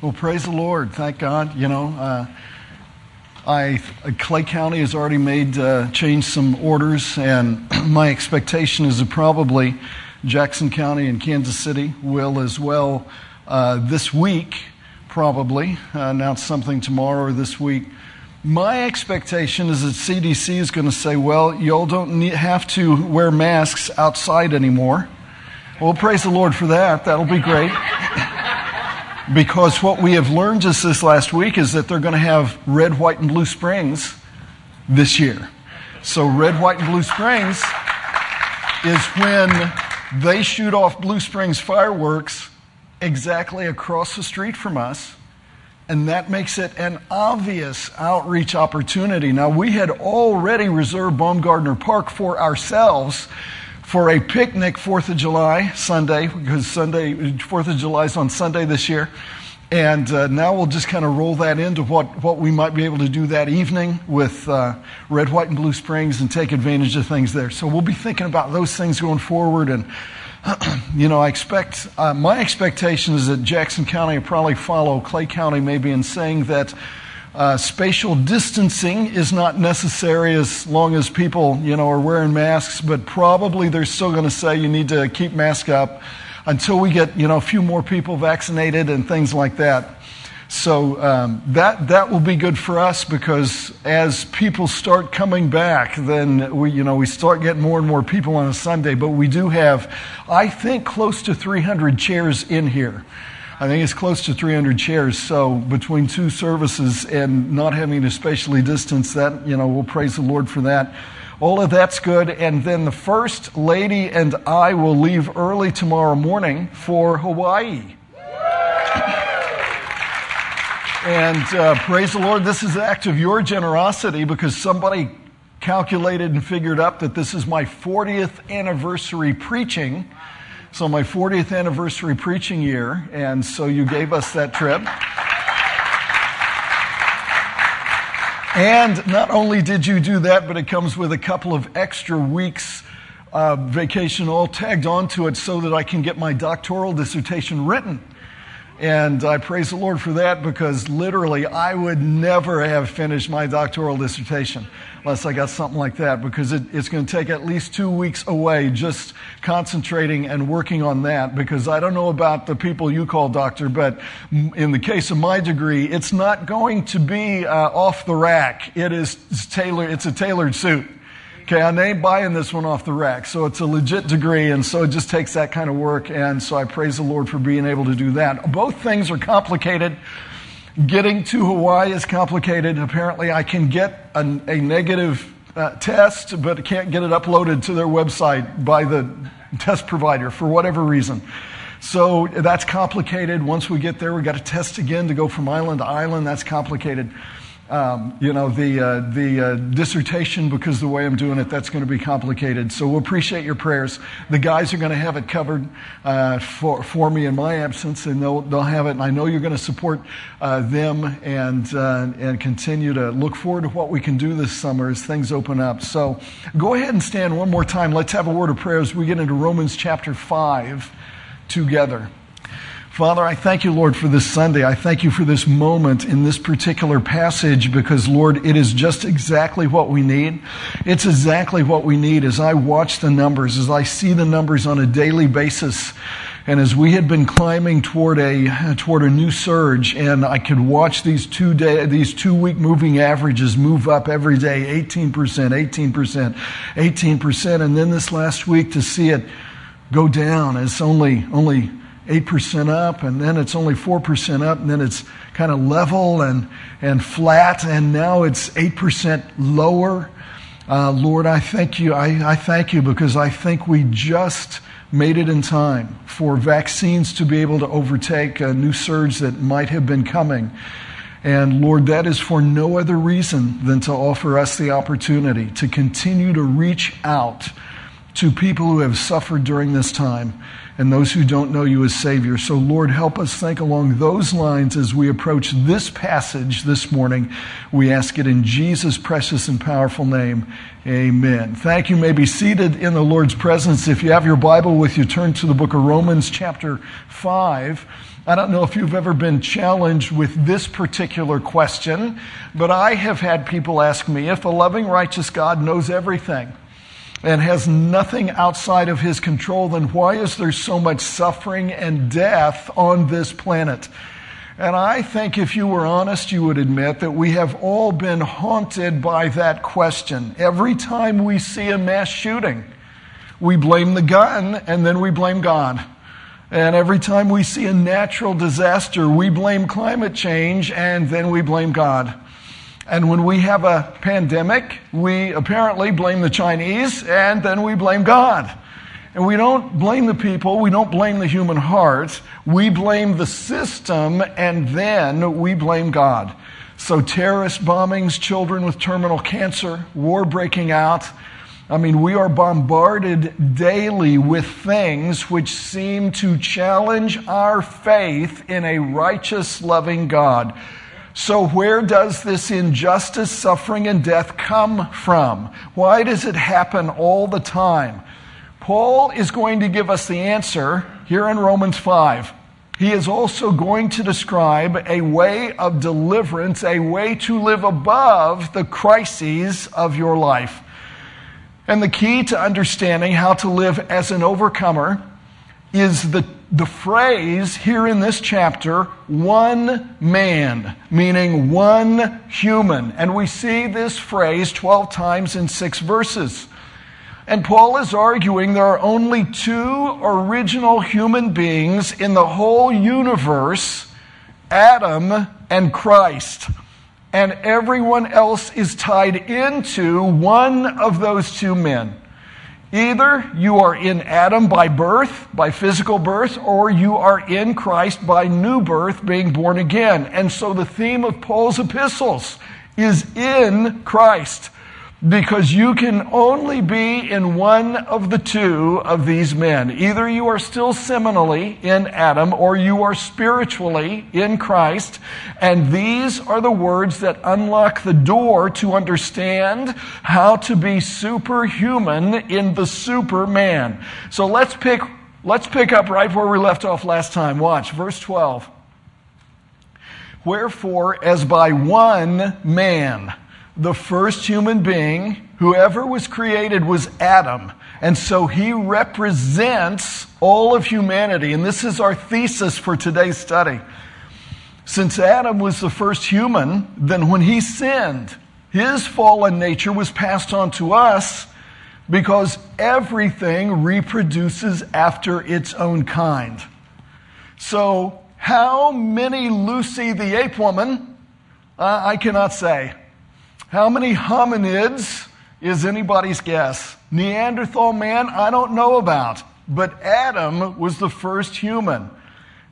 Well, praise the Lord. Thank God. You know, uh, I Clay County has already made uh, changed some orders, and my expectation is that probably Jackson County and Kansas City will as well uh, this week. Probably uh, announce something tomorrow or this week. My expectation is that CDC is going to say, "Well, y'all don't need, have to wear masks outside anymore." Well, praise the Lord for that. That'll be great. Because what we have learned just this last week is that they're going to have red, white, and blue springs this year. So, red, white, and blue springs is when they shoot off Blue Springs fireworks exactly across the street from us. And that makes it an obvious outreach opportunity. Now, we had already reserved Baumgardner Park for ourselves for a picnic 4th of July Sunday, because Sunday, 4th of July is on Sunday this year. And uh, now we'll just kind of roll that into what, what we might be able to do that evening with uh, Red, White, and Blue Springs and take advantage of things there. So we'll be thinking about those things going forward. And, you know, I expect, uh, my expectation is that Jackson County will probably follow Clay County maybe in saying that uh, spatial distancing is not necessary as long as people, you know, are wearing masks, but probably they're still going to say you need to keep mask up until we get, you know, a few more people vaccinated and things like that. So um, that that will be good for us because as people start coming back, then we you know we start getting more and more people on a Sunday. But we do have, I think, close to 300 chairs in here. I think it's close to 300 chairs. So between two services and not having to spatially distance, that you know, we'll praise the Lord for that. All of that's good. And then the first lady and I will leave early tomorrow morning for Hawaii. And uh, praise the Lord, this is an act of your generosity because somebody calculated and figured up that this is my 40th anniversary preaching. So, my 40th anniversary preaching year, and so you gave us that trip. And not only did you do that, but it comes with a couple of extra weeks uh, vacation all tagged onto it so that I can get my doctoral dissertation written. And I praise the Lord for that because literally I would never have finished my doctoral dissertation unless I got something like that because it, it's going to take at least two weeks away just concentrating and working on that because I don't know about the people you call doctor, but in the case of my degree, it's not going to be uh, off the rack. It is tailored, it's a tailored suit. Okay, I ain't buying this one off the rack. So it's a legit degree, and so it just takes that kind of work. And so I praise the Lord for being able to do that. Both things are complicated. Getting to Hawaii is complicated. Apparently, I can get a, a negative uh, test, but can't get it uploaded to their website by the test provider for whatever reason. So that's complicated. Once we get there, we've got to test again to go from island to island. That's complicated um, you know, the, uh, the uh, dissertation, because the way I'm doing it, that's going to be complicated. So we'll appreciate your prayers. The guys are going to have it covered uh, for, for me in my absence, and they'll, they'll have it. And I know you're going to support uh, them and, uh, and continue to look forward to what we can do this summer as things open up. So go ahead and stand one more time. Let's have a word of prayer as we get into Romans chapter 5 together. Father, I thank you, Lord, for this Sunday. I thank you for this moment in this particular passage because, Lord, it is just exactly what we need. It's exactly what we need as I watch the numbers, as I see the numbers on a daily basis. And as we had been climbing toward a, toward a new surge, and I could watch these two day, these two week moving averages move up every day, 18%, 18%, 18%. And then this last week to see it go down, it's only, only 8% up, and then it's only 4% up, and then it's kind of level and, and flat, and now it's 8% lower. Uh, Lord, I thank you. I, I thank you because I think we just made it in time for vaccines to be able to overtake a new surge that might have been coming. And Lord, that is for no other reason than to offer us the opportunity to continue to reach out to people who have suffered during this time and those who don't know you as Savior. So, Lord, help us think along those lines as we approach this passage this morning. We ask it in Jesus' precious and powerful name. Amen. Thank you. you may be seated in the Lord's presence. If you have your Bible with you, turn to the book of Romans, chapter 5. I don't know if you've ever been challenged with this particular question, but I have had people ask me if a loving, righteous God knows everything and has nothing outside of his control, then why is there so much suffering and death on this planet? And I think if you were honest, you would admit that we have all been haunted by that question. Every time we see a mass shooting, we blame the gun and then we blame God. And every time we see a natural disaster, we blame climate change and then we blame God. And when we have a pandemic, we apparently blame the Chinese and then we blame God. And we don't blame the people, we don't blame the human heart, we blame the system and then we blame God. So terrorist bombings, children with terminal cancer, war breaking out, I mean, we are bombarded daily with things which seem to challenge our faith in a righteous, loving God. So, where does this injustice, suffering, and death come from? Why does it happen all the time? Paul is going to give us the answer here in Romans 5. He is also going to describe a way of deliverance, a way to live above the crises of your life. And the key to understanding how to live as an overcomer is the, the phrase here in this chapter, one man, meaning one human. And we see this phrase 12 times in six verses. And Paul is arguing there are only two original human beings in the whole universe Adam and Christ and everyone else is tied into one of those two men. Either you are in Adam by birth, by physical birth, or you are in Christ by new birth, being born again. And so the theme of Paul's epistles is in Christ because you can only be in one of the two of these men. Either you are still seminally in Adam or you are spiritually in Christ. And these are the words that unlock the door to understand how to be superhuman in the superman. So let's pick, let's pick up right where we left off last time. Watch verse 12. Wherefore, as by one man, the first human being who ever was created was Adam. And so he represents all of humanity. And this is our thesis for today's study. Since Adam was the first human, then when he sinned, his fallen nature was passed on to us because everything reproduces after its own kind. So, how many Lucy the ape woman? Uh, I cannot say. How many hominids is anybody's guess? Neanderthal man, I don't know about. But Adam was the first human.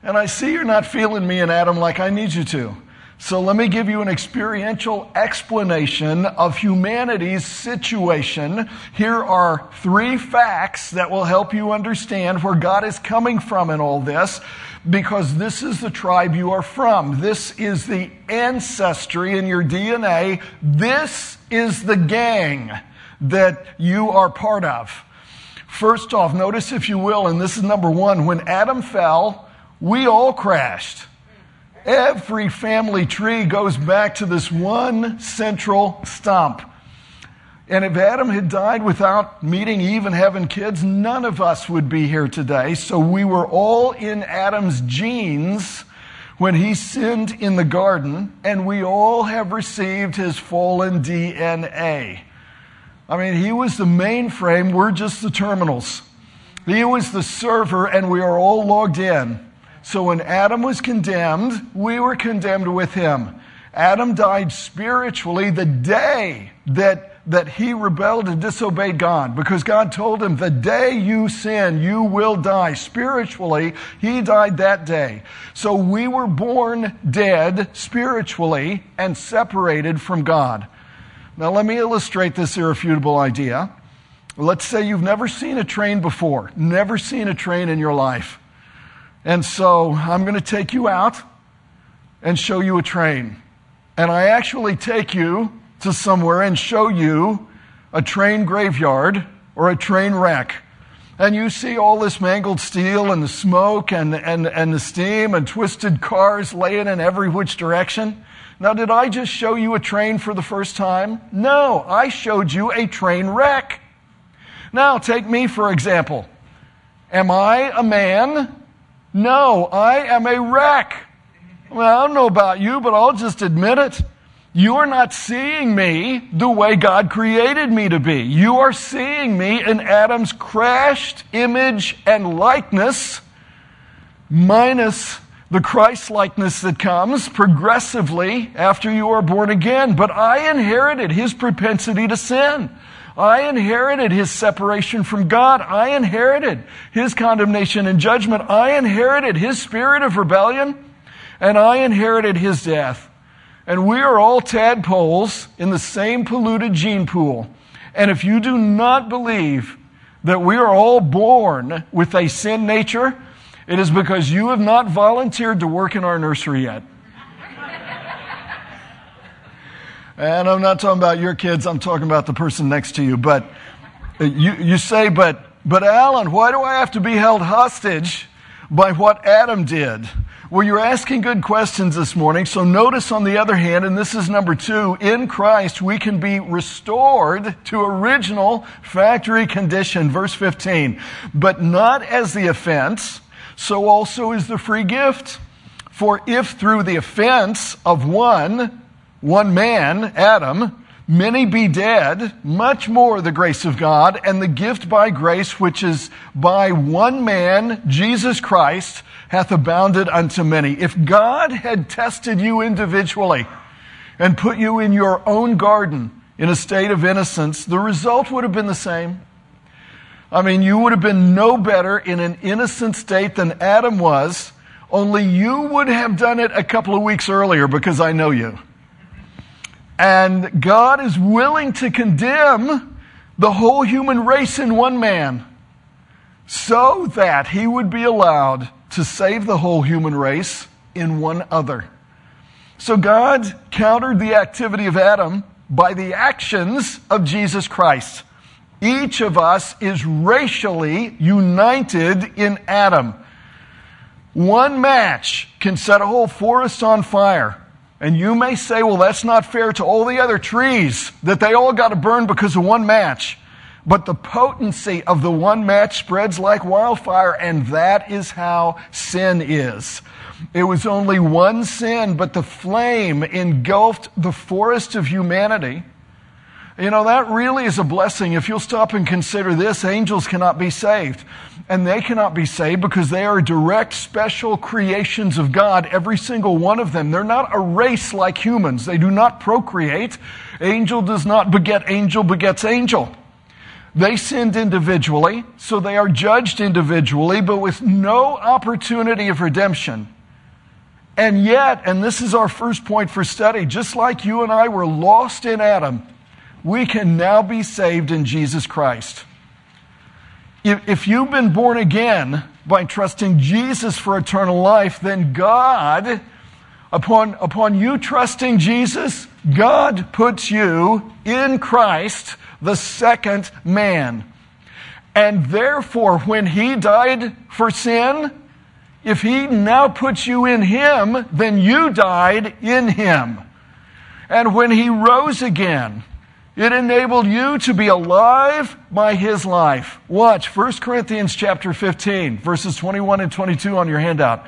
And I see you're not feeling me and Adam like I need you to. So let me give you an experiential explanation of humanity's situation. Here are three facts that will help you understand where God is coming from in all this because this is the tribe you are from. This is the ancestry in your DNA. This is the gang that you are part of. First off, notice if you will, and this is number one, when Adam fell, we all crashed. Every family tree goes back to this one central stump. And if Adam had died without meeting Eve and having kids, none of us would be here today. So we were all in Adam's genes when he sinned in the garden, and we all have received his fallen DNA. I mean, he was the mainframe, we're just the terminals. He was the server, and we are all logged in. So when Adam was condemned, we were condemned with him. Adam died spiritually the day that that he rebelled and disobeyed God because God told him, the day you sin, you will die. Spiritually, he died that day. So we were born dead spiritually and separated from God. Now let me illustrate this irrefutable idea. Let's say you've never seen a train before, never seen a train in your life. And so I'm going to take you out and show you a train. And I actually take you to somewhere and show you a train graveyard or a train wreck. and you see all this mangled steel and the smoke and, and, and the steam and twisted cars laying in every which direction. Now, did I just show you a train for the first time? No, I showed you a train wreck. Now, take me for example. Am I a man? No, I am a wreck. Well, I don't know about you, but I'll just admit it. You are not seeing me the way God created me to be. You are seeing me in Adam's crashed image and likeness, minus the Christ likeness that comes progressively after you are born again. But I inherited his propensity to sin. I inherited his separation from God. I inherited his condemnation and judgment. I inherited his spirit of rebellion and I inherited his death. And we are all tadpoles in the same polluted gene pool. And if you do not believe that we are all born with a sin nature, it is because you have not volunteered to work in our nursery yet. and I'm not talking about your kids, I'm talking about the person next to you. But uh, you, you say, but, but Alan, why do I have to be held hostage by what Adam did? Well, you're asking good questions this morning. So notice on the other hand, and this is number two, in Christ we can be restored to original factory condition. Verse 15. But not as the offense, so also is the free gift. For if through the offense of one, one man, Adam, many be dead, much more the grace of God and the gift by grace, which is by one man, Jesus Christ, hath abounded unto many. If God had tested you individually and put you in your own garden in a state of innocence, the result would have been the same. I mean, you would have been no better in an innocent state than Adam was, only you would have done it a couple of weeks earlier because I know you. And God is willing to condemn the whole human race in one man so that he would be allowed to save the whole human race in one other. So God countered the activity of Adam by the actions of Jesus Christ. Each of us is racially united in Adam. One match can set a whole forest on fire. And you may say, well, that's not fair to all the other trees, that they all got to burn because of one match. But the potency of the one match spreads like wildfire, and that is how sin is. It was only one sin, but the flame engulfed the forest of humanity. You know, that really is a blessing. If you'll stop and consider this, angels cannot be saved. And they cannot be saved because they are direct, special creations of God, every single one of them. They're not a race like humans. They do not procreate. Angel does not beget angel, begets angel. They sinned individually, so they are judged individually, but with no opportunity of redemption. And yet, and this is our first point for study, just like you and I were lost in Adam, we can now be saved in Jesus Christ. If you've been born again by trusting Jesus for eternal life, then God, upon, upon you trusting Jesus, God puts you in Christ the second man. And therefore, when he died for sin, if he now puts you in him, then you died in him. And when he rose again, it enabled you to be alive by his life. Watch 1 Corinthians chapter 15, verses 21 and 22 on your handout.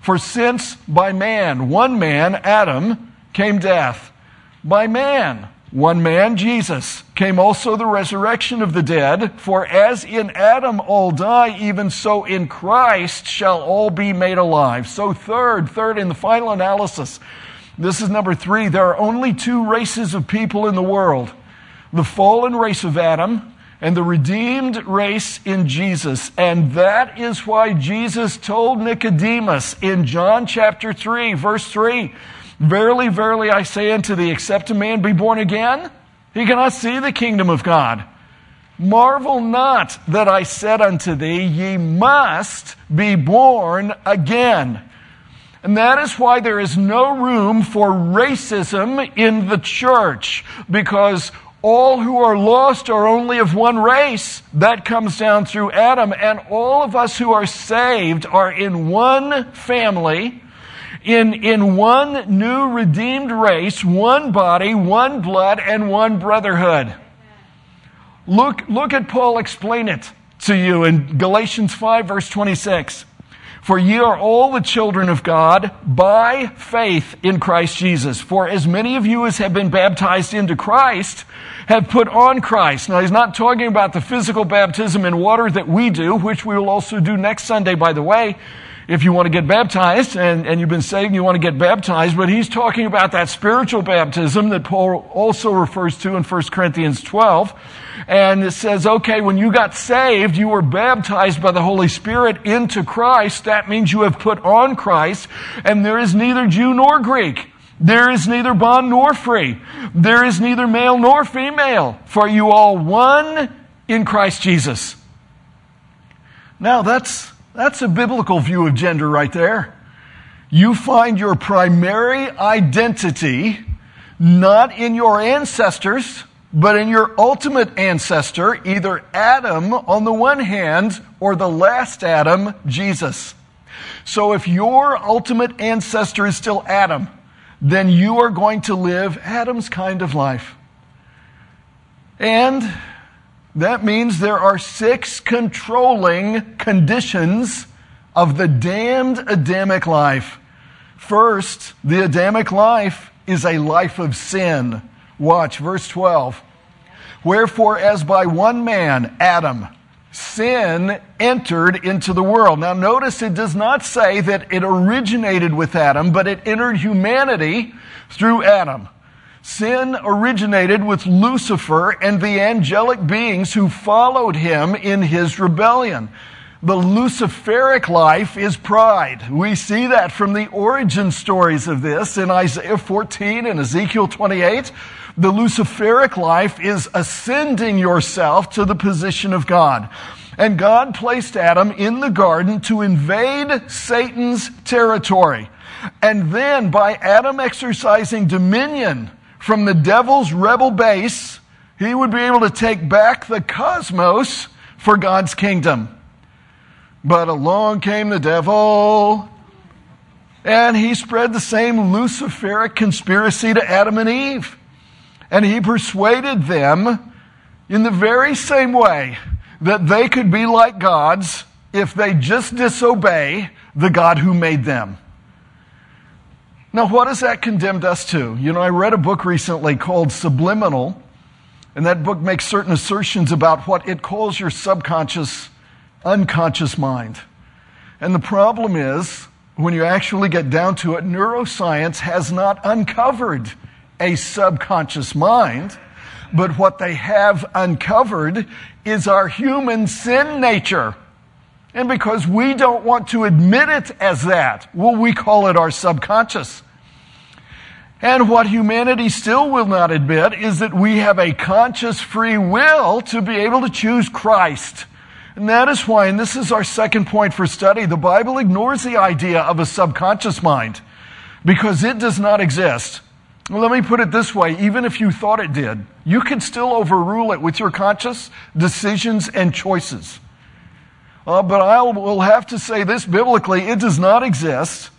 For since by man, one man, Adam, came death, by man, one man, Jesus, came also the resurrection of the dead. For as in Adam all die, even so in Christ shall all be made alive. So, third, third, in the final analysis, this is number three. There are only two races of people in the world the fallen race of Adam and the redeemed race in Jesus. And that is why Jesus told Nicodemus in John chapter 3, verse 3 Verily, verily, I say unto thee, except a man be born again, he cannot see the kingdom of God. Marvel not that I said unto thee, ye must be born again. And that is why there is no room for racism in the church, because all who are lost are only of one race. That comes down through Adam. And all of us who are saved are in one family, in, in one new redeemed race, one body, one blood, and one brotherhood. Look, look at Paul explain it to you in Galatians 5, verse 26. For ye are all the children of God by faith in Christ Jesus. For as many of you as have been baptized into Christ have put on Christ. Now, he's not talking about the physical baptism in water that we do, which we will also do next Sunday, by the way if you want to get baptized and, and you've been saved and you want to get baptized, but he's talking about that spiritual baptism that Paul also refers to in 1 Corinthians 12. And it says, okay, when you got saved, you were baptized by the Holy Spirit into Christ. That means you have put on Christ, and there is neither Jew nor Greek. There is neither bond nor free. There is neither male nor female, for you all one in Christ Jesus. Now that's that's a biblical view of gender right there. You find your primary identity not in your ancestors, but in your ultimate ancestor, either Adam on the one hand or the last Adam, Jesus. So if your ultimate ancestor is still Adam, then you are going to live Adam's kind of life. And that means there are six controlling conditions of the damned Adamic life. First, the Adamic life is a life of sin. Watch verse 12. Wherefore, as by one man, Adam, sin entered into the world. Now, notice it does not say that it originated with Adam, but it entered humanity through Adam. Sin originated with Lucifer and the angelic beings who followed him in his rebellion. The Luciferic life is pride. We see that from the origin stories of this in Isaiah 14 and Ezekiel 28. The Luciferic life is ascending yourself to the position of God. And God placed Adam in the garden to invade Satan's territory. And then by Adam exercising dominion from the devil's rebel base, he would be able to take back the cosmos for God's kingdom. But along came the devil, and he spread the same Luciferic conspiracy to Adam and Eve. And he persuaded them in the very same way that they could be like gods if they just disobey the God who made them. Now, what has that condemned us to? You know, I read a book recently called Subliminal, and that book makes certain assertions about what it calls your subconscious, unconscious mind. And the problem is, when you actually get down to it, neuroscience has not uncovered a subconscious mind, but what they have uncovered is our human sin nature. And because we don't want to admit it as that, well, we call it our subconscious. And what humanity still will not admit is that we have a conscious free will to be able to choose Christ. And that is why, and this is our second point for study, the Bible ignores the idea of a subconscious mind because it does not exist. Well, let me put it this way even if you thought it did, you can still overrule it with your conscious decisions and choices. Uh, but I will have to say this biblically it does not exist,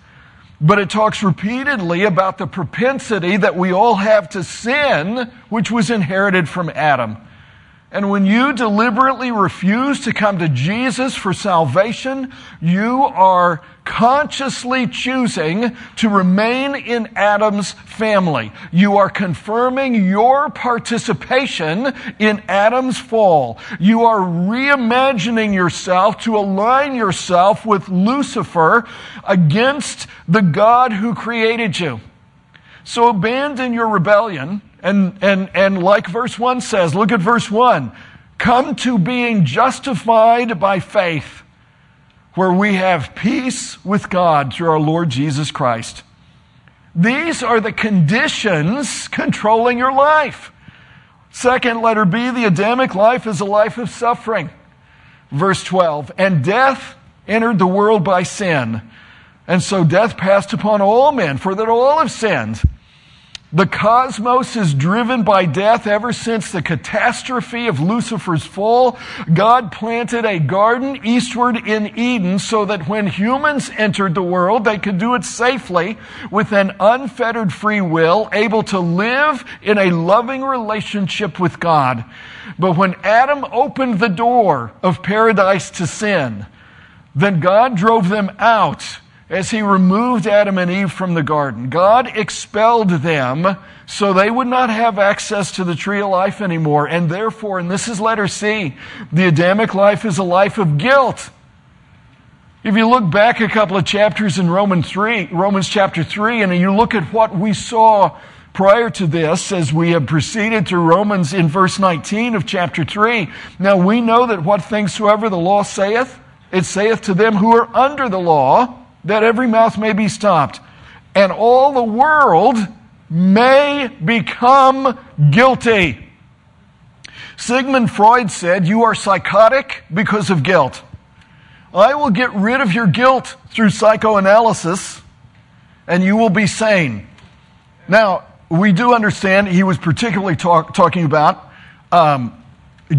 but it talks repeatedly about the propensity that we all have to sin, which was inherited from Adam. And when you deliberately refuse to come to Jesus for salvation, you are consciously choosing to remain in Adam's family. You are confirming your participation in Adam's fall. You are reimagining yourself to align yourself with Lucifer against the God who created you. So abandon your rebellion and, and, and like verse 1 says, look at verse 1 come to being justified by faith, where we have peace with God through our Lord Jesus Christ. These are the conditions controlling your life. Second, letter B, the Adamic life is a life of suffering. Verse 12, and death entered the world by sin. And so death passed upon all men, for that all have sinned The cosmos is driven by death ever since the catastrophe of Lucifer's fall. God planted a garden eastward in Eden so that when humans entered the world, they could do it safely with an unfettered free will, able to live in a loving relationship with God. But when Adam opened the door of paradise to sin, then God drove them out as he removed Adam and Eve from the garden. God expelled them so they would not have access to the tree of life anymore. And therefore, and this is letter C, the Adamic life is a life of guilt. If you look back a couple of chapters in Romans 3, Romans chapter 3, and you look at what we saw prior to this as we have proceeded through Romans in verse 19 of chapter 3. Now we know that what things soever the law saith, it saith to them who are under the law, that every mouth may be stopped, and all the world may become guilty. Sigmund Freud said, You are psychotic because of guilt. I will get rid of your guilt through psychoanalysis, and you will be sane. Now, we do understand he was particularly talk, talking about um,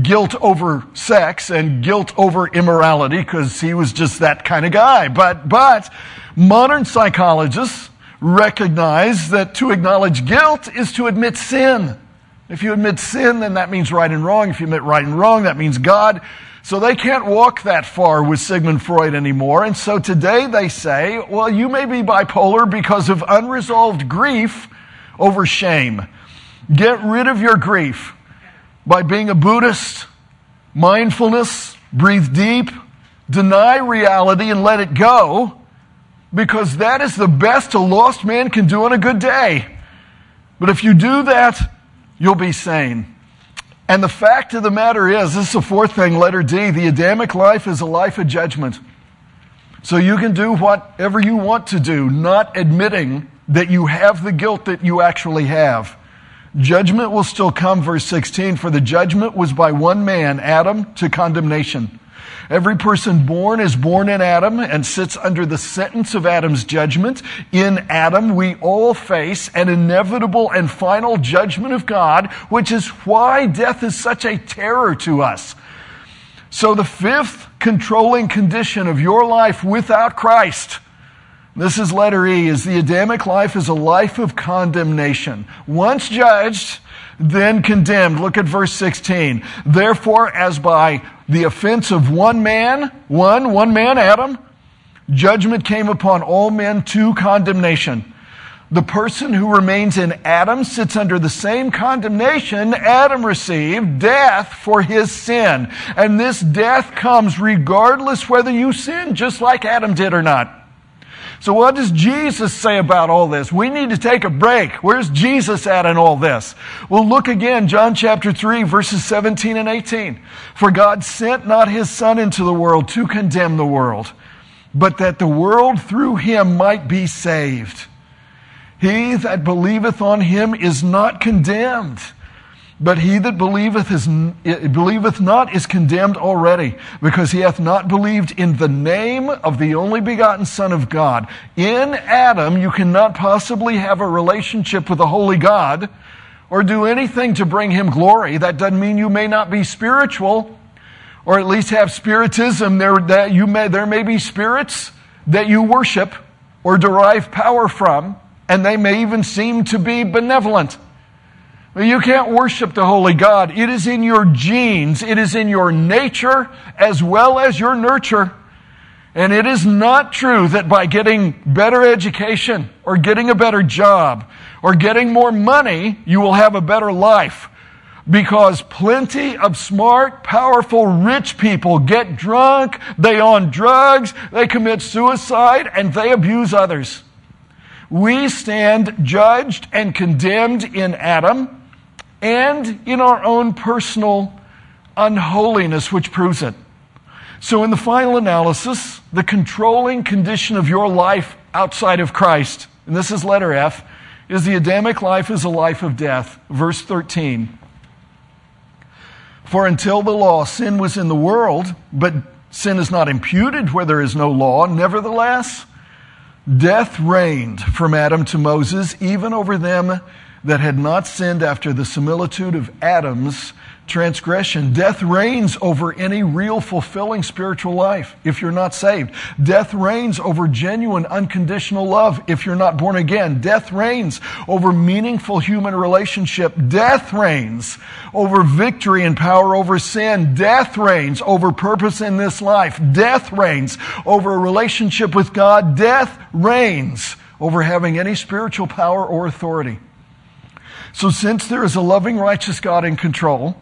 guilt over sex and guilt over immorality because he was just that kind of guy. But, but modern psychologists recognize that to acknowledge guilt is to admit sin. If you admit sin, then that means right and wrong. If you admit right and wrong, that means God. So they can't walk that far with Sigmund Freud anymore. And so today they say, well, you may be bipolar because of unresolved grief over shame. Get rid of your grief by being a Buddhist, mindfulness, breathe deep, deny reality and let it go, because that is the best a lost man can do on a good day. But if you do that, you'll be sane. And the fact of the matter is, this is the fourth thing, letter D, the Adamic life is a life of judgment. So you can do whatever you want to do, not admitting that you have the guilt that you actually have. Judgment will still come, verse 16, for the judgment was by one man, Adam, to condemnation. Every person born is born in Adam and sits under the sentence of Adam's judgment. In Adam, we all face an inevitable and final judgment of God, which is why death is such a terror to us. So the fifth controlling condition of your life without Christ this is letter E, is the Adamic life is a life of condemnation. Once judged, then condemned. Look at verse 16. Therefore, as by the offense of one man, one, one man, Adam, judgment came upon all men to condemnation. The person who remains in Adam sits under the same condemnation Adam received, death for his sin. And this death comes regardless whether you sin just like Adam did or not. So what does Jesus say about all this? We need to take a break. Where's Jesus at in all this? Well, look again, John chapter 3, verses 17 and 18. For God sent not his Son into the world to condemn the world, but that the world through him might be saved. He that believeth on him is not condemned but he that believeth, is, eh, believeth not is condemned already, because he hath not believed in the name of the only begotten Son of God. In Adam, you cannot possibly have a relationship with the Holy God or do anything to bring him glory. That doesn't mean you may not be spiritual or at least have spiritism. There, that you may, there may be spirits that you worship or derive power from, and they may even seem to be benevolent. You can't worship the Holy God. It is in your genes, it is in your nature as well as your nurture. And it is not true that by getting better education or getting a better job or getting more money, you will have a better life. Because plenty of smart, powerful, rich people get drunk, they on drugs, they commit suicide, and they abuse others. We stand judged and condemned in Adam and in our own personal unholiness, which proves it. So, in the final analysis, the controlling condition of your life outside of Christ, and this is letter F, is the Adamic life is a life of death. Verse 13. For until the law, sin was in the world, but sin is not imputed where there is no law. Nevertheless, death reigned from Adam to Moses, even over them that had not sinned after the similitude of Adam's transgression. Death reigns over any real, fulfilling spiritual life if you're not saved. Death reigns over genuine, unconditional love if you're not born again. Death reigns over meaningful human relationship. Death reigns over victory and power over sin. Death reigns over purpose in this life. Death reigns over a relationship with God. Death reigns over having any spiritual power or authority. So, since there is a loving, righteous God in control,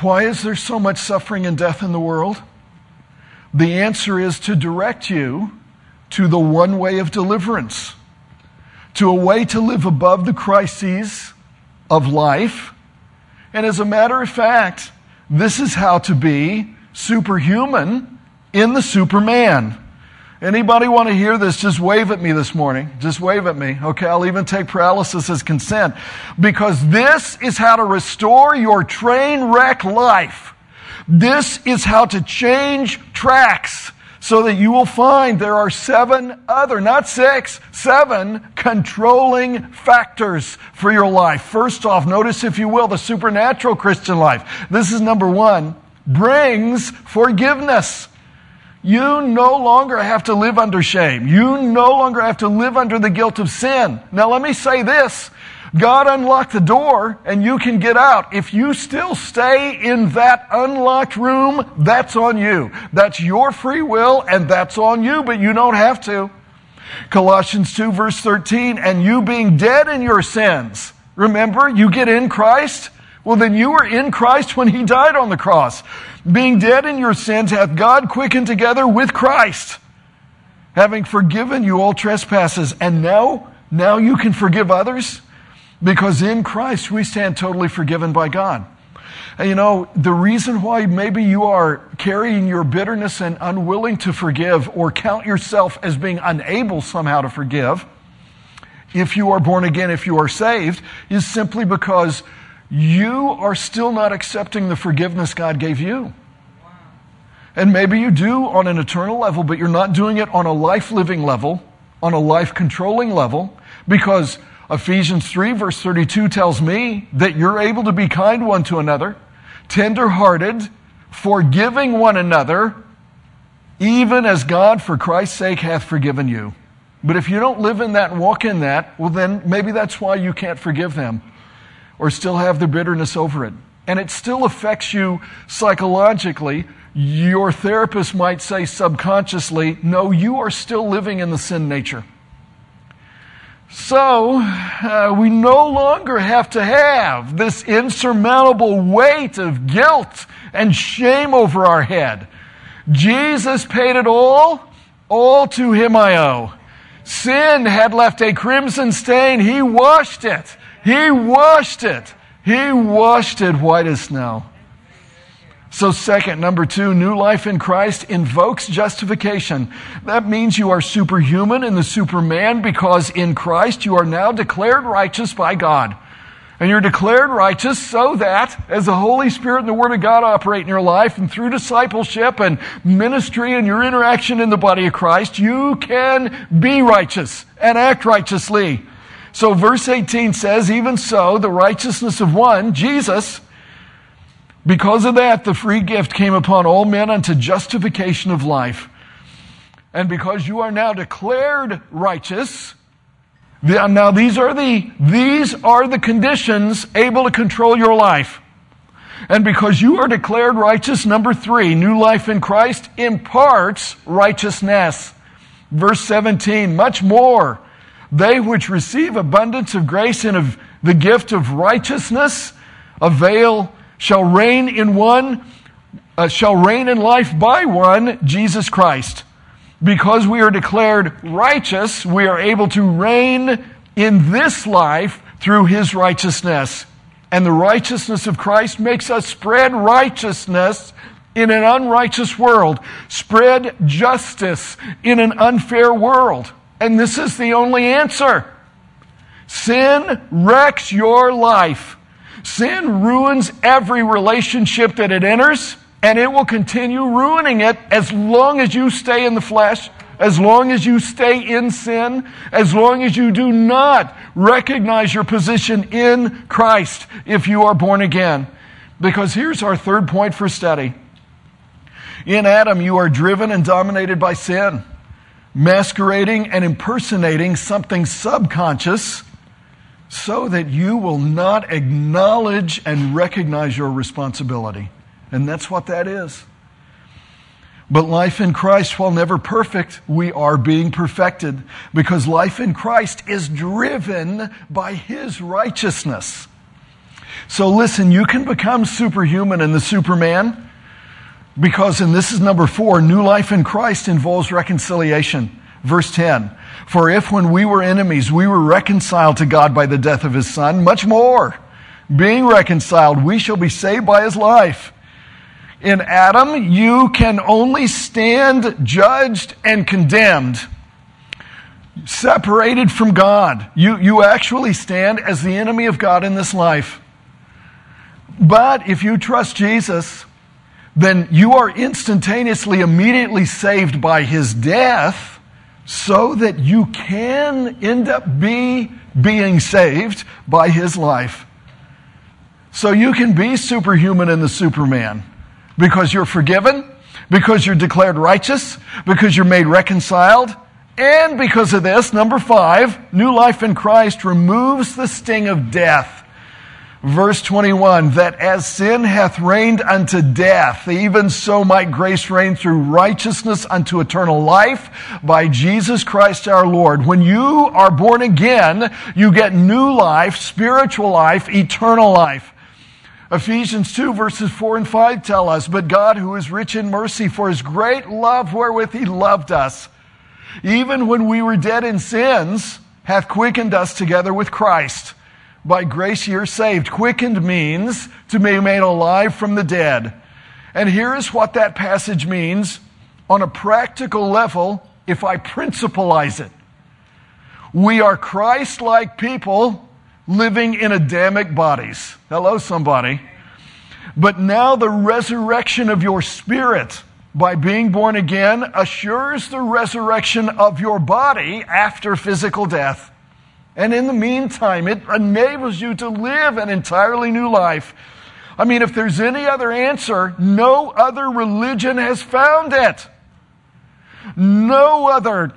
why is there so much suffering and death in the world? The answer is to direct you to the one way of deliverance, to a way to live above the crises of life. And as a matter of fact, this is how to be superhuman in the Superman. Anybody want to hear this? Just wave at me this morning. Just wave at me. Okay, I'll even take paralysis as consent. Because this is how to restore your train wreck life. This is how to change tracks so that you will find there are seven other, not six, seven controlling factors for your life. First off, notice if you will, the supernatural Christian life. This is number one, brings forgiveness. You no longer have to live under shame. You no longer have to live under the guilt of sin. Now let me say this. God unlocked the door and you can get out. If you still stay in that unlocked room, that's on you. That's your free will and that's on you, but you don't have to. Colossians 2 verse 13, and you being dead in your sins. Remember, you get in Christ? Well, then you were in Christ when he died on the cross. Being dead in your sins hath God quickened together with Christ, having forgiven you all trespasses. And now, now you can forgive others because in Christ we stand totally forgiven by God. And you know, the reason why maybe you are carrying your bitterness and unwilling to forgive or count yourself as being unable somehow to forgive, if you are born again, if you are saved, is simply because you are still not accepting the forgiveness God gave you. And maybe you do on an eternal level, but you're not doing it on a life living level, on a life controlling level, because Ephesians 3 verse 32 tells me that you're able to be kind one to another, tender hearted, forgiving one another, even as God for Christ's sake hath forgiven you. But if you don't live in that and walk in that, well, then maybe that's why you can't forgive them or still have the bitterness over it. And it still affects you psychologically. Your therapist might say subconsciously, no, you are still living in the sin nature. So, uh, we no longer have to have this insurmountable weight of guilt and shame over our head. Jesus paid it all, all to him I owe. Sin had left a crimson stain, he washed it. He washed it. He washed it white as snow. So, second, number two, new life in Christ invokes justification. That means you are superhuman in the superman because in Christ you are now declared righteous by God. And you're declared righteous so that as the Holy Spirit and the Word of God operate in your life and through discipleship and ministry and your interaction in the body of Christ, you can be righteous and act righteously. So verse 18 says, even so, the righteousness of one, Jesus, because of that, the free gift came upon all men unto justification of life. And because you are now declared righteous, now these are the, these are the conditions able to control your life. And because you are declared righteous, number three, new life in Christ imparts righteousness. Verse 17, much more they which receive abundance of grace and of the gift of righteousness avail shall reign in one uh, shall reign in life by one Jesus Christ. Because we are declared righteous, we are able to reign in this life through his righteousness. And the righteousness of Christ makes us spread righteousness in an unrighteous world, spread justice in an unfair world. And this is the only answer. Sin wrecks your life. Sin ruins every relationship that it enters, and it will continue ruining it as long as you stay in the flesh, As long as you stay in sin, as long as you do not recognize your position in Christ if you are born again. Because here's our third point for study. In Adam, you are driven and dominated by sin, masquerading and impersonating something subconscious so that you will not acknowledge and recognize your responsibility. And that's what that is. But life in Christ, while never perfect, we are being perfected because life in Christ is driven by His righteousness. So listen, you can become superhuman and the Superman because, and this is number four, new life in Christ involves reconciliation. Verse 10 For if when we were enemies, we were reconciled to God by the death of His Son, much more, being reconciled, we shall be saved by His life. In Adam, you can only stand judged and condemned, separated from God. You, you actually stand as the enemy of God in this life. But if you trust Jesus, then you are instantaneously, immediately saved by his death so that you can end up be, being saved by his life. So you can be superhuman in the Superman. Because you're forgiven, because you're declared righteous, because you're made reconciled, and because of this, number five, new life in Christ removes the sting of death. Verse 21, that as sin hath reigned unto death, even so might grace reign through righteousness unto eternal life by Jesus Christ our Lord. When you are born again, you get new life, spiritual life, eternal life. Ephesians 2 verses 4 and 5 tell us, But God, who is rich in mercy, for his great love wherewith he loved us, even when we were dead in sins, hath quickened us together with Christ. By grace you're saved. Quickened means to be made alive from the dead. And here is what that passage means on a practical level if I principalize it. We are Christ like people living in Adamic bodies. Hello, somebody. But now the resurrection of your spirit by being born again assures the resurrection of your body after physical death. And in the meantime, it enables you to live an entirely new life. I mean, if there's any other answer, no other religion has found it. No other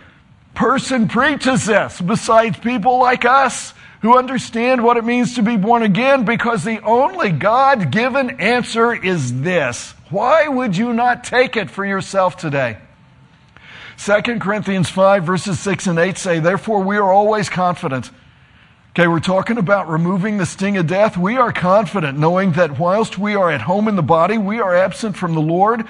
person preaches this besides people like us who understand what it means to be born again because the only God given answer is this. Why would you not take it for yourself today? 2 Corinthians 5 verses 6 and 8 say, Therefore we are always confident. Okay, we're talking about removing the sting of death. We are confident knowing that whilst we are at home in the body, we are absent from the Lord.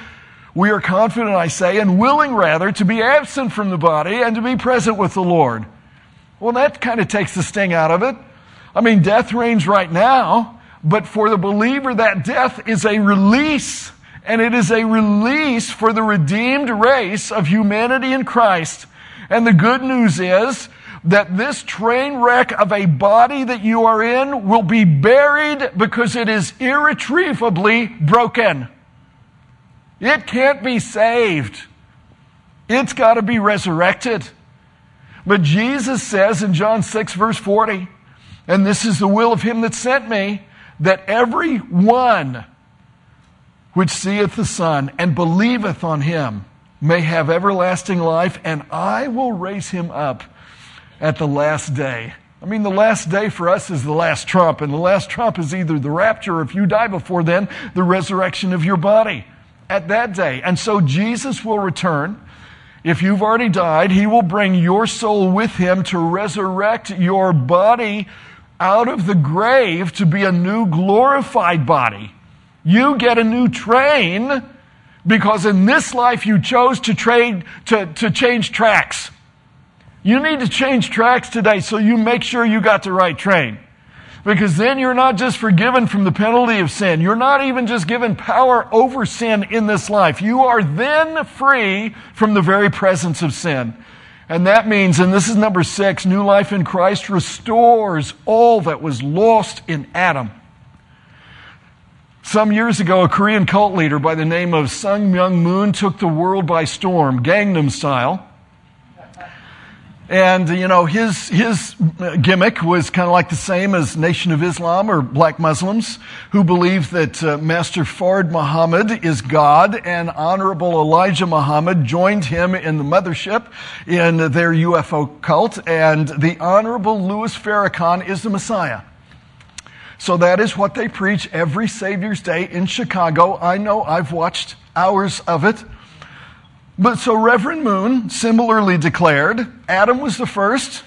We are confident, I say, and willing rather to be absent from the body and to be present with the Lord. Well, that kind of takes the sting out of it. I mean, death reigns right now, but for the believer, that death is a release. And it is a release for the redeemed race of humanity in Christ. And the good news is that this train wreck of a body that you are in will be buried because it is irretrievably broken. It can't be saved. It's got to be resurrected. But Jesus says in John 6, verse 40, and this is the will of him that sent me, that every one which seeth the Son and believeth on him may have everlasting life, and I will raise him up at the last day. I mean, the last day for us is the last trump, and the last trump is either the rapture, or if you die before then, the resurrection of your body at that day. And so Jesus will return. If you've already died, he will bring your soul with him to resurrect your body out of the grave to be a new glorified body. You get a new train because in this life you chose to trade, to, to change tracks. You need to change tracks today so you make sure you got the right train. Because then you're not just forgiven from the penalty of sin. You're not even just given power over sin in this life. You are then free from the very presence of sin. And that means, and this is number six, new life in Christ restores all that was lost in Adam. Some years ago, a Korean cult leader by the name of Sun Myung Moon took the world by storm, Gangnam style. And, you know, his, his gimmick was kind of like the same as Nation of Islam or black Muslims who believe that uh, Master Fard Muhammad is God and Honorable Elijah Muhammad joined him in the mothership in their UFO cult and the Honorable Louis Farrakhan is the Messiah. So that is what they preach every Savior's Day in Chicago. I know I've watched hours of it. But so Reverend Moon similarly declared Adam was the first,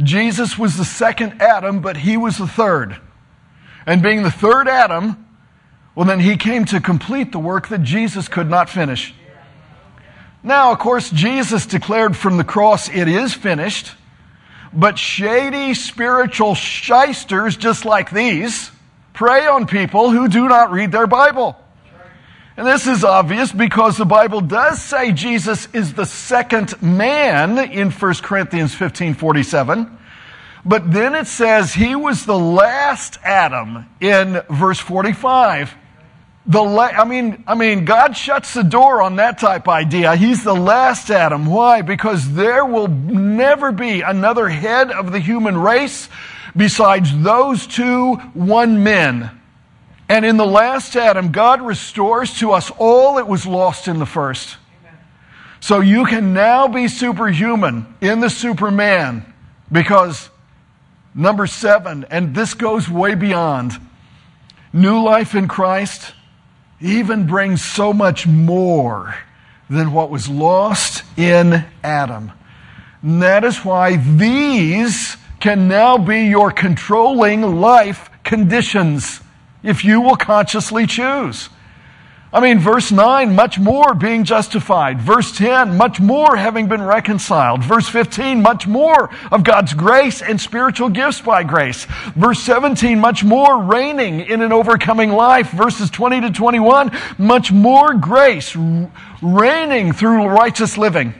Jesus was the second Adam, but he was the third. And being the third Adam, well, then he came to complete the work that Jesus could not finish. Now, of course, Jesus declared from the cross, it is finished. But shady spiritual shysters just like these prey on people who do not read their Bible. And this is obvious because the Bible does say Jesus is the second man in 1 Corinthians 15 47. But then it says he was the last Adam in verse 45. The la- I mean, I mean, God shuts the door on that type idea. He's the last Adam. Why? Because there will never be another head of the human race besides those two one men. And in the last Adam, God restores to us all that was lost in the first. So you can now be superhuman in the Superman because number seven, and this goes way beyond, new life in Christ even brings so much more than what was lost in Adam. And that is why these can now be your controlling life conditions if you will consciously choose. I mean, verse 9, much more being justified. Verse 10, much more having been reconciled. Verse 15, much more of God's grace and spiritual gifts by grace. Verse 17, much more reigning in an overcoming life. Verses 20 to 21, much more grace reigning through righteous living.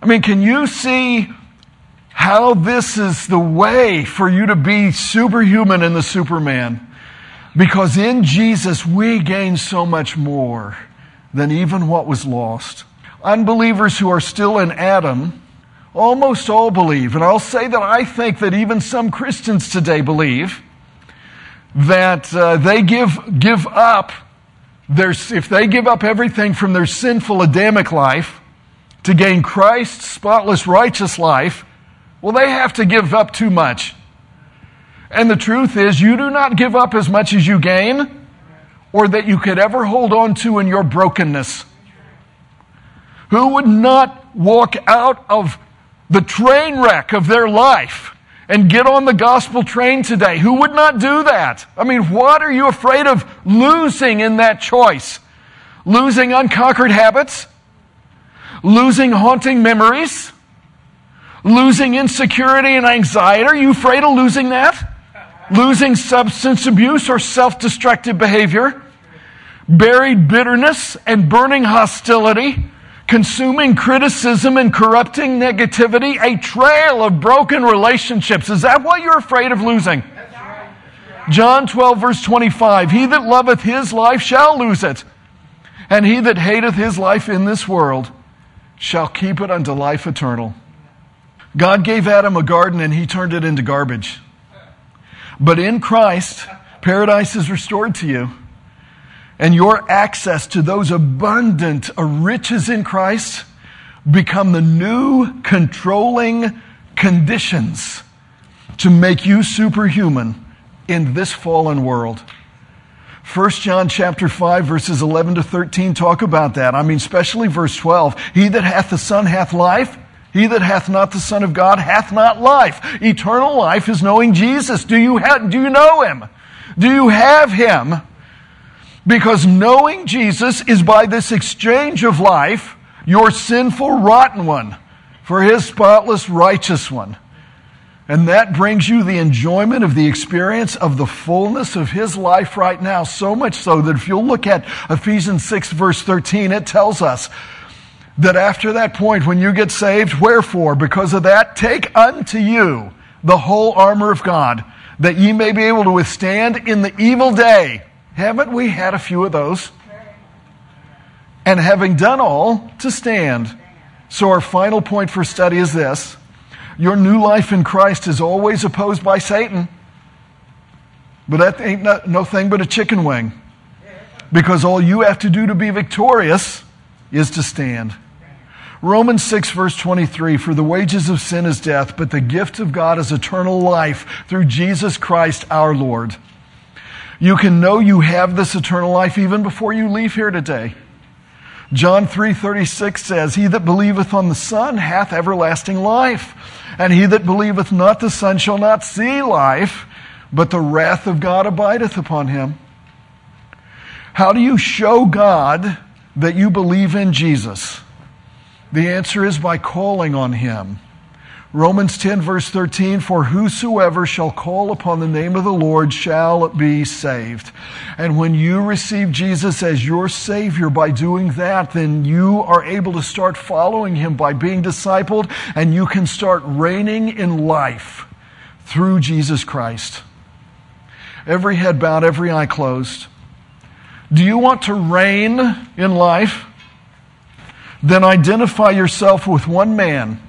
I mean, can you see how this is the way for you to be superhuman in the Superman. Because in Jesus, we gain so much more than even what was lost. Unbelievers who are still in Adam almost all believe, and I'll say that I think that even some Christians today believe that uh, they give, give up their, if they give up everything from their sinful Adamic life to gain Christ's spotless righteous life, well, they have to give up too much. And the truth is, you do not give up as much as you gain or that you could ever hold on to in your brokenness. Who would not walk out of the train wreck of their life and get on the gospel train today? Who would not do that? I mean, what are you afraid of losing in that choice? Losing unconquered habits? Losing haunting memories? Losing insecurity and anxiety. Are you afraid of losing that? Losing substance abuse or self destructive behavior? Buried bitterness and burning hostility? Consuming criticism and corrupting negativity? A trail of broken relationships. Is that what you're afraid of losing? John 12, verse 25 He that loveth his life shall lose it, and he that hateth his life in this world shall keep it unto life eternal. God gave Adam a garden and he turned it into garbage. But in Christ, paradise is restored to you. And your access to those abundant uh, riches in Christ become the new controlling conditions to make you superhuman in this fallen world. 1 John chapter 5 verses 11 to 13 talk about that. I mean, especially verse 12. He that hath the Son hath life. He that hath not the Son of God hath not life. Eternal life is knowing Jesus. Do you, have, do you know Him? Do you have Him? Because knowing Jesus is by this exchange of life, your sinful, rotten one, for His spotless, righteous one. And that brings you the enjoyment of the experience of the fullness of His life right now. So much so that if you'll look at Ephesians 6 verse 13, it tells us, that after that point, when you get saved, wherefore, because of that, take unto you the whole armor of God, that ye may be able to withstand in the evil day. Haven't we had a few of those? And having done all, to stand. So, our final point for study is this your new life in Christ is always opposed by Satan. But that ain't no, no thing but a chicken wing. Because all you have to do to be victorious is to stand. Romans 6, verse 23 For the wages of sin is death, but the gift of God is eternal life through Jesus Christ our Lord. You can know you have this eternal life even before you leave here today. John 3:36 says, "He that believeth on the Son hath everlasting life, and he that believeth not the Son shall not see life, but the wrath of God abideth upon him." How do you show God that you believe in Jesus? The answer is by calling on him. Romans 10, verse 13, for whosoever shall call upon the name of the Lord shall be saved. And when you receive Jesus as your Savior by doing that, then you are able to start following Him by being discipled, and you can start reigning in life through Jesus Christ. Every head bowed, every eye closed. Do you want to reign in life? Then identify yourself with one man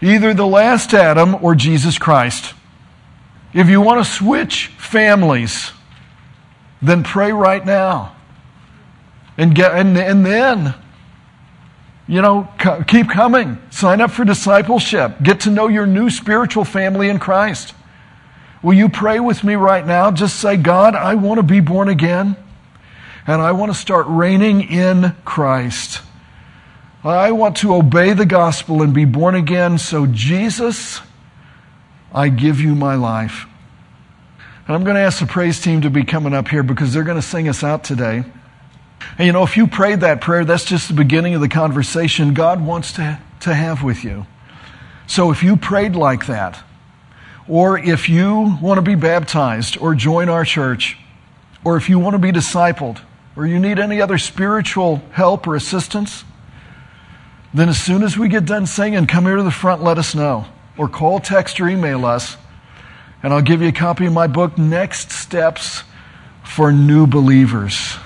either the last Adam or Jesus Christ. If you want to switch families, then pray right now. And, get, and, and then, you know, keep coming. Sign up for discipleship. Get to know your new spiritual family in Christ. Will you pray with me right now? Just say, God, I want to be born again, and I want to start reigning in Christ. I want to obey the gospel and be born again. So, Jesus, I give you my life. And I'm going to ask the praise team to be coming up here because they're going to sing us out today. And you know, if you prayed that prayer, that's just the beginning of the conversation God wants to, to have with you. So if you prayed like that, or if you want to be baptized or join our church, or if you want to be discipled, or you need any other spiritual help or assistance, then as soon as we get done singing, come here to the front, let us know. Or call, text, or email us, and I'll give you a copy of my book, Next Steps for New Believers.